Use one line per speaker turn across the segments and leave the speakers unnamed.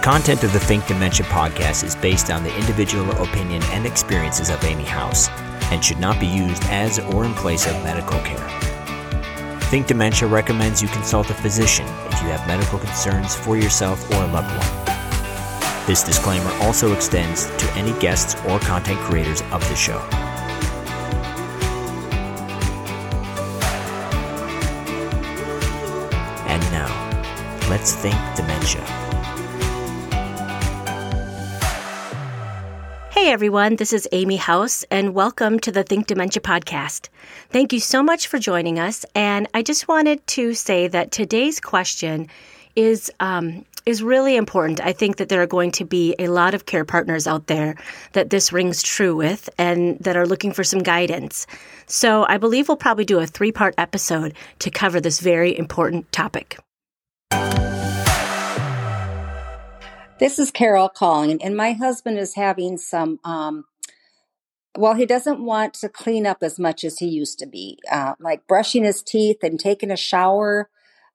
The content of the Think Dementia podcast is based on the individual opinion and experiences of Amy House and should not be used as or in place of medical care. Think Dementia recommends you consult a physician if you have medical concerns for yourself or a loved one. This disclaimer also extends to any guests or content creators of the show. And now, let's think dementia.
Everyone, this is Amy House, and welcome to the Think Dementia podcast. Thank you so much for joining us. And I just wanted to say that today's question is um, is really important. I think that there are going to be a lot of care partners out there that this rings true with, and that are looking for some guidance. So I believe we'll probably do a three part episode to cover this very important topic.
This is Carol calling, and my husband is having some. Um, well, he doesn't want to clean up as much as he used to be, uh, like brushing his teeth and taking a shower,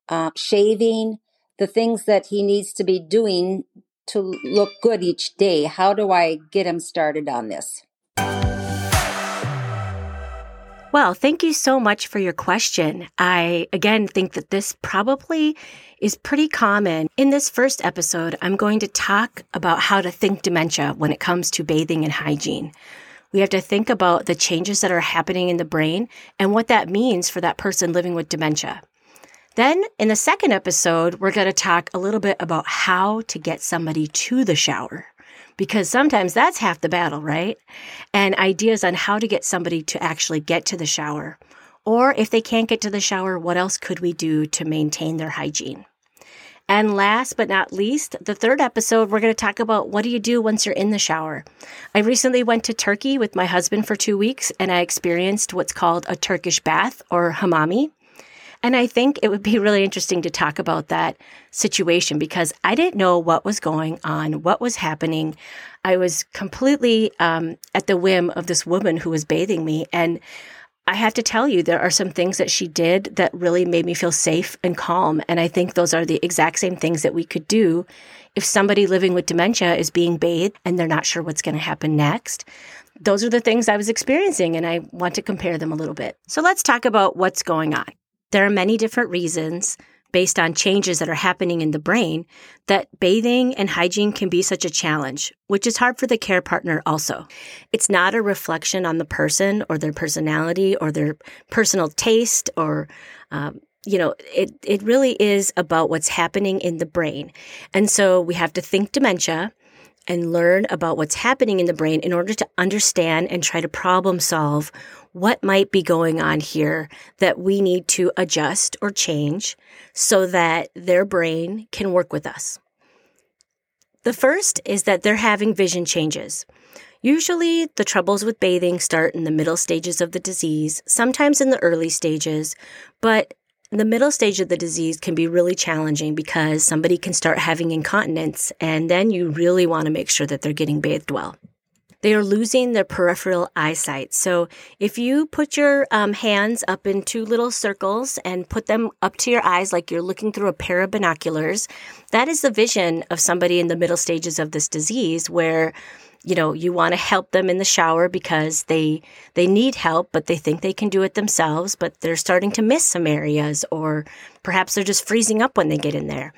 uh, shaving, the things that he needs to be doing to look good each day. How do I get him started on this?
Well, thank you so much for your question. I again think that this probably is pretty common. In this first episode, I'm going to talk about how to think dementia when it comes to bathing and hygiene. We have to think about the changes that are happening in the brain and what that means for that person living with dementia. Then, in the second episode, we're going to talk a little bit about how to get somebody to the shower because sometimes that's half the battle, right? And ideas on how to get somebody to actually get to the shower. Or if they can't get to the shower, what else could we do to maintain their hygiene? And last but not least, the third episode, we're going to talk about what do you do once you're in the shower. I recently went to Turkey with my husband for two weeks and I experienced what's called a Turkish bath or hammam. And I think it would be really interesting to talk about that situation because I didn't know what was going on, what was happening. I was completely um, at the whim of this woman who was bathing me. And I have to tell you, there are some things that she did that really made me feel safe and calm. And I think those are the exact same things that we could do if somebody living with dementia is being bathed and they're not sure what's going to happen next. Those are the things I was experiencing, and I want to compare them a little bit. So let's talk about what's going on. There are many different reasons based on changes that are happening in the brain that bathing and hygiene can be such a challenge, which is hard for the care partner also. It's not a reflection on the person or their personality or their personal taste or, um, you know, it, it really is about what's happening in the brain. And so we have to think dementia and learn about what's happening in the brain in order to understand and try to problem solve what might be going on here that we need to adjust or change so that their brain can work with us. The first is that they're having vision changes. Usually, the troubles with bathing start in the middle stages of the disease, sometimes in the early stages, but the middle stage of the disease can be really challenging because somebody can start having incontinence, and then you really want to make sure that they're getting bathed well. They are losing their peripheral eyesight. So if you put your um, hands up in two little circles and put them up to your eyes like you're looking through a pair of binoculars, that is the vision of somebody in the middle stages of this disease where you know you want to help them in the shower because they they need help but they think they can do it themselves but they're starting to miss some areas or perhaps they're just freezing up when they get in there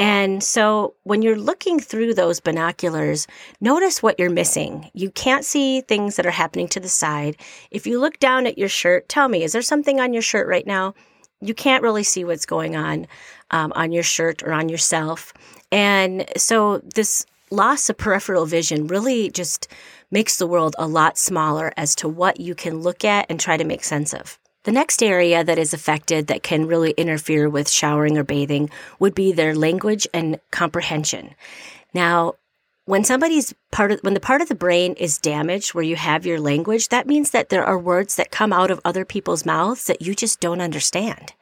and so when you're looking through those binoculars, notice what you're missing. You can't see things that are happening to the side. If you look down at your shirt, tell me, is there something on your shirt right now? You can't really see what's going on um, on your shirt or on yourself. And so this loss of peripheral vision really just makes the world a lot smaller as to what you can look at and try to make sense of. The next area that is affected that can really interfere with showering or bathing would be their language and comprehension. Now, when somebody's part of when the part of the brain is damaged where you have your language, that means that there are words that come out of other people's mouths that you just don't understand.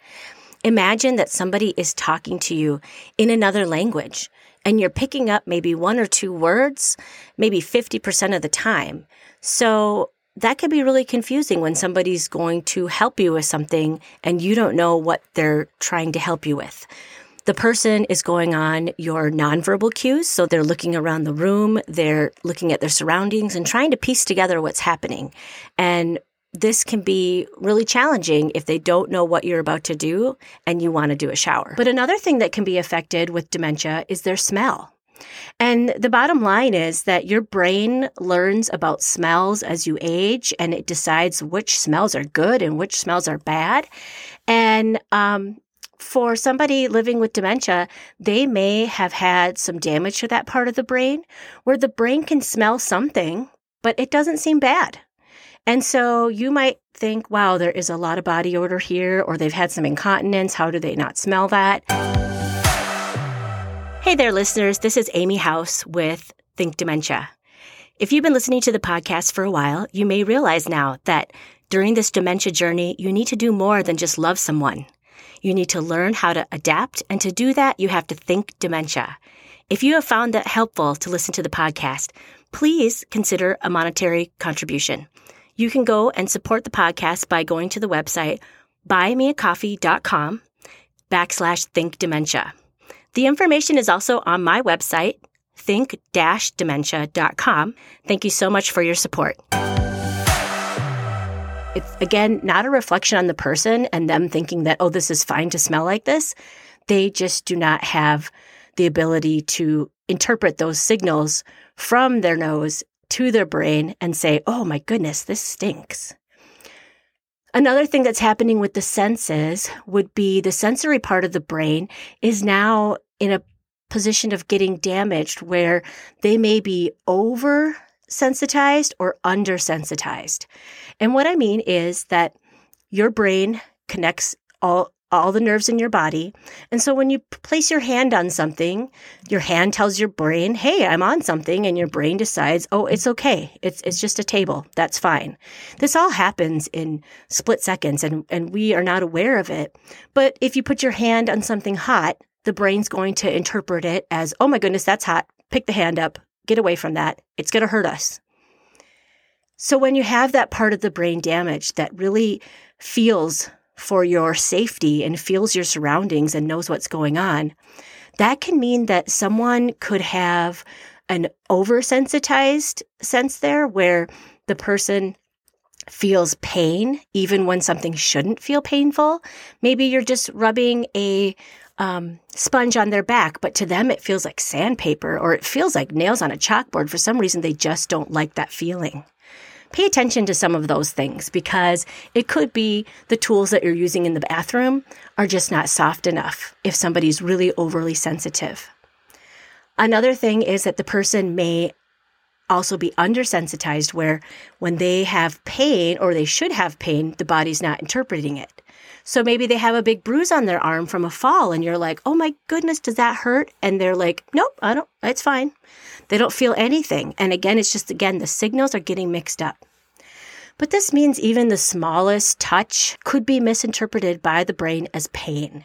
Imagine that somebody is talking to you in another language and you're picking up maybe one or two words, maybe 50% of the time. So that can be really confusing when somebody's going to help you with something and you don't know what they're trying to help you with. The person is going on your nonverbal cues. So they're looking around the room, they're looking at their surroundings and trying to piece together what's happening. And this can be really challenging if they don't know what you're about to do and you want to do a shower. But another thing that can be affected with dementia is their smell. And the bottom line is that your brain learns about smells as you age and it decides which smells are good and which smells are bad. And um, for somebody living with dementia, they may have had some damage to that part of the brain where the brain can smell something, but it doesn't seem bad. And so you might think, wow, there is a lot of body odor here, or they've had some incontinence. How do they not smell that? Hey there, listeners. This is Amy House with Think Dementia. If you've been listening to the podcast for a while, you may realize now that during this dementia journey, you need to do more than just love someone. You need to learn how to adapt, and to do that, you have to think dementia. If you have found that helpful to listen to the podcast, please consider a monetary contribution. You can go and support the podcast by going to the website buymeacoffee.com backslash think dementia. The information is also on my website, think-dementia.com. Thank you so much for your support. It's again not a reflection on the person and them thinking that, oh, this is fine to smell like this. They just do not have the ability to interpret those signals from their nose to their brain and say, oh my goodness, this stinks. Another thing that's happening with the senses would be the sensory part of the brain is now in a position of getting damaged where they may be over sensitized or undersensitized. And what I mean is that your brain connects all all the nerves in your body. And so when you place your hand on something, your hand tells your brain, "Hey, I'm on something," and your brain decides, "Oh, it's okay. It's it's just a table. That's fine." This all happens in split seconds and and we are not aware of it. But if you put your hand on something hot, the brain's going to interpret it as, "Oh my goodness, that's hot. Pick the hand up. Get away from that. It's going to hurt us. So when you have that part of the brain damaged that really feels for your safety and feels your surroundings and knows what's going on, that can mean that someone could have an oversensitized sense there where the person feels pain even when something shouldn't feel painful. Maybe you're just rubbing a um, sponge on their back, but to them it feels like sandpaper or it feels like nails on a chalkboard. For some reason, they just don't like that feeling. Pay attention to some of those things because it could be the tools that you're using in the bathroom are just not soft enough if somebody's really overly sensitive. Another thing is that the person may also be undersensitized where when they have pain or they should have pain, the body's not interpreting it. So maybe they have a big bruise on their arm from a fall and you're like, oh my goodness, does that hurt? And they're like, nope, I don't, it's fine. They don't feel anything. And again, it's just, again, the signals are getting mixed up. But this means even the smallest touch could be misinterpreted by the brain as pain.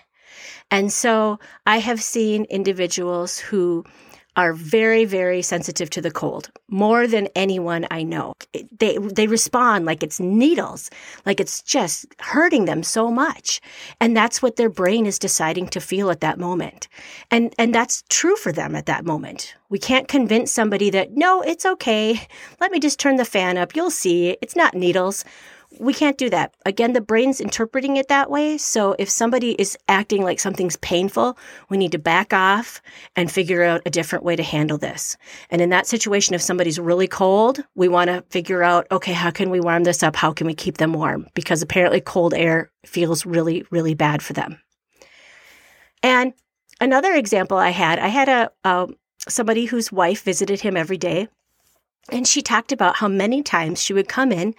And so I have seen individuals who are very, very sensitive to the cold, more than anyone I know. They, they respond like it's needles, like it's just hurting them so much. And that's what their brain is deciding to feel at that moment. And, and that's true for them at that moment. We can't convince somebody that, no, it's okay. Let me just turn the fan up. You'll see. It's not needles we can't do that. Again, the brain's interpreting it that way. So if somebody is acting like something's painful, we need to back off and figure out a different way to handle this. And in that situation, if somebody's really cold, we want to figure out, okay, how can we warm this up? How can we keep them warm? Because apparently cold air feels really, really bad for them. And another example I had, I had a, a somebody whose wife visited him every day and she talked about how many times she would come in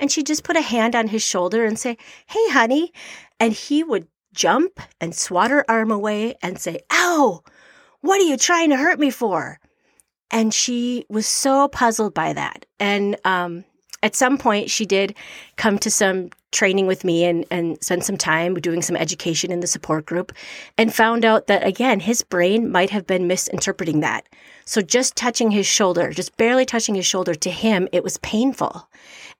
and she'd just put a hand on his shoulder and say, Hey, honey. And he would jump and swat her arm away and say, Ow, what are you trying to hurt me for? And she was so puzzled by that. And um, at some point, she did come to some training with me and, and spend some time doing some education in the support group and found out that, again, his brain might have been misinterpreting that. So just touching his shoulder, just barely touching his shoulder to him, it was painful.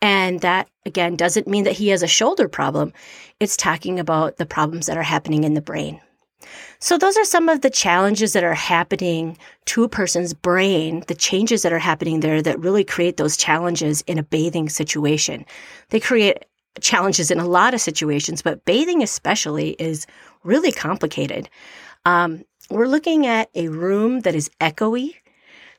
And that, again, doesn't mean that he has a shoulder problem. It's talking about the problems that are happening in the brain. So, those are some of the challenges that are happening to a person's brain, the changes that are happening there that really create those challenges in a bathing situation. They create challenges in a lot of situations, but bathing especially is really complicated. Um, we're looking at a room that is echoey.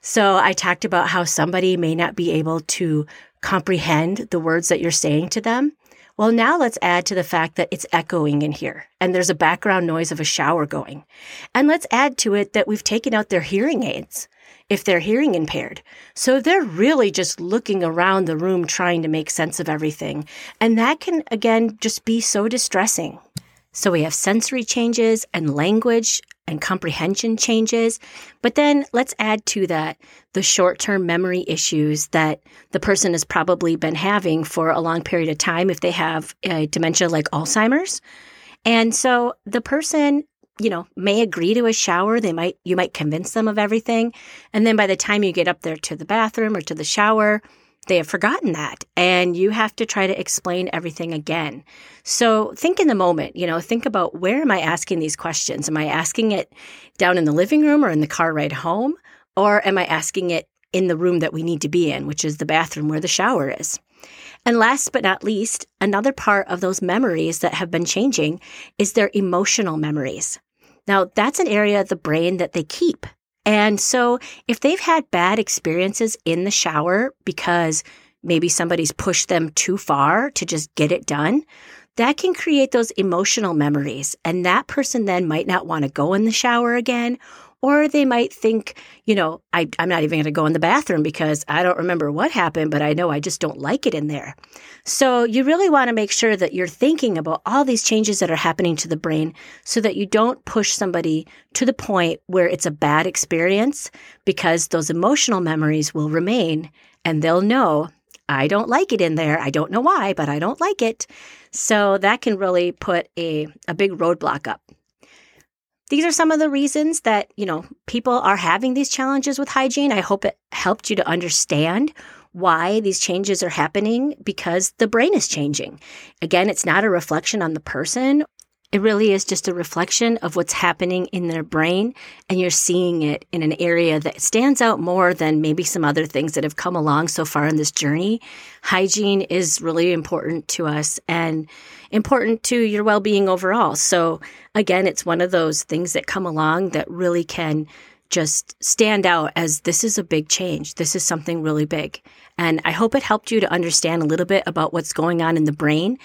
So, I talked about how somebody may not be able to comprehend the words that you're saying to them. Well, now let's add to the fact that it's echoing in here and there's a background noise of a shower going. And let's add to it that we've taken out their hearing aids if they're hearing impaired. So they're really just looking around the room trying to make sense of everything. And that can, again, just be so distressing. So we have sensory changes and language and comprehension changes. But then let's add to that the short term memory issues that the person has probably been having for a long period of time if they have a dementia like Alzheimer's. And so the person, you know, may agree to a shower. They might, you might convince them of everything. And then by the time you get up there to the bathroom or to the shower, they have forgotten that and you have to try to explain everything again. So think in the moment, you know, think about where am I asking these questions? Am I asking it down in the living room or in the car ride home? Or am I asking it in the room that we need to be in, which is the bathroom where the shower is? And last but not least, another part of those memories that have been changing is their emotional memories. Now, that's an area of the brain that they keep. And so if they've had bad experiences in the shower because maybe somebody's pushed them too far to just get it done, that can create those emotional memories. And that person then might not want to go in the shower again or they might think, you know, I, am not even going to go in the bathroom because I don't remember what happened, but I know I just don't like it in there. So you really want to make sure that you're thinking about all these changes that are happening to the brain so that you don't push somebody to the point where it's a bad experience because those emotional memories will remain and they'll know I don't like it in there. I don't know why, but I don't like it. So that can really put a, a big roadblock up these are some of the reasons that, you know, people are having these challenges with hygiene. I hope it helped you to understand why these changes are happening because the brain is changing. Again, it's not a reflection on the person it really is just a reflection of what's happening in their brain, and you're seeing it in an area that stands out more than maybe some other things that have come along so far in this journey. Hygiene is really important to us and important to your well being overall. So, again, it's one of those things that come along that really can just stand out as this is a big change. This is something really big. And I hope it helped you to understand a little bit about what's going on in the brain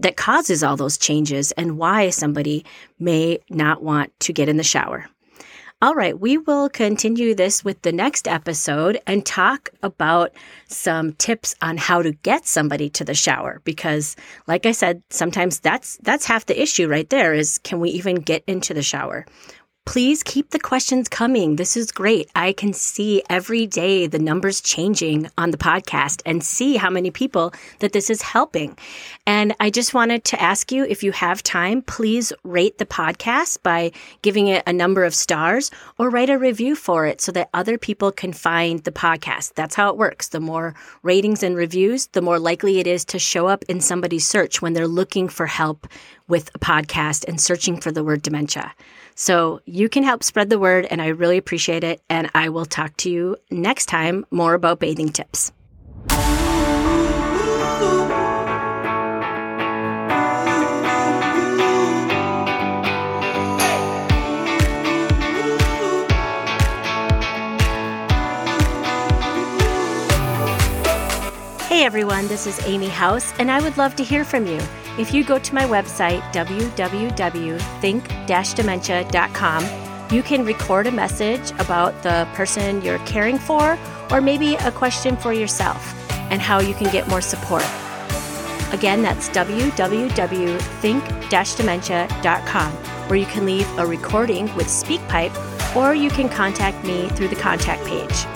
that causes all those changes and why somebody may not want to get in the shower. All right, we will continue this with the next episode and talk about some tips on how to get somebody to the shower because like I said, sometimes that's that's half the issue right there is can we even get into the shower? Please keep the questions coming. This is great. I can see every day the numbers changing on the podcast and see how many people that this is helping. And I just wanted to ask you if you have time, please rate the podcast by giving it a number of stars or write a review for it so that other people can find the podcast. That's how it works. The more ratings and reviews, the more likely it is to show up in somebody's search when they're looking for help with a podcast and searching for the word dementia. So you can help spread the word, and I really appreciate it. And I will talk to you next time more about bathing tips. Hey everyone, this is Amy House, and I would love to hear from you. If you go to my website, www.think-dementia.com, you can record a message about the person you're caring for, or maybe a question for yourself and how you can get more support. Again, that's www.think-dementia.com, where you can leave a recording with SpeakPipe, or you can contact me through the contact page.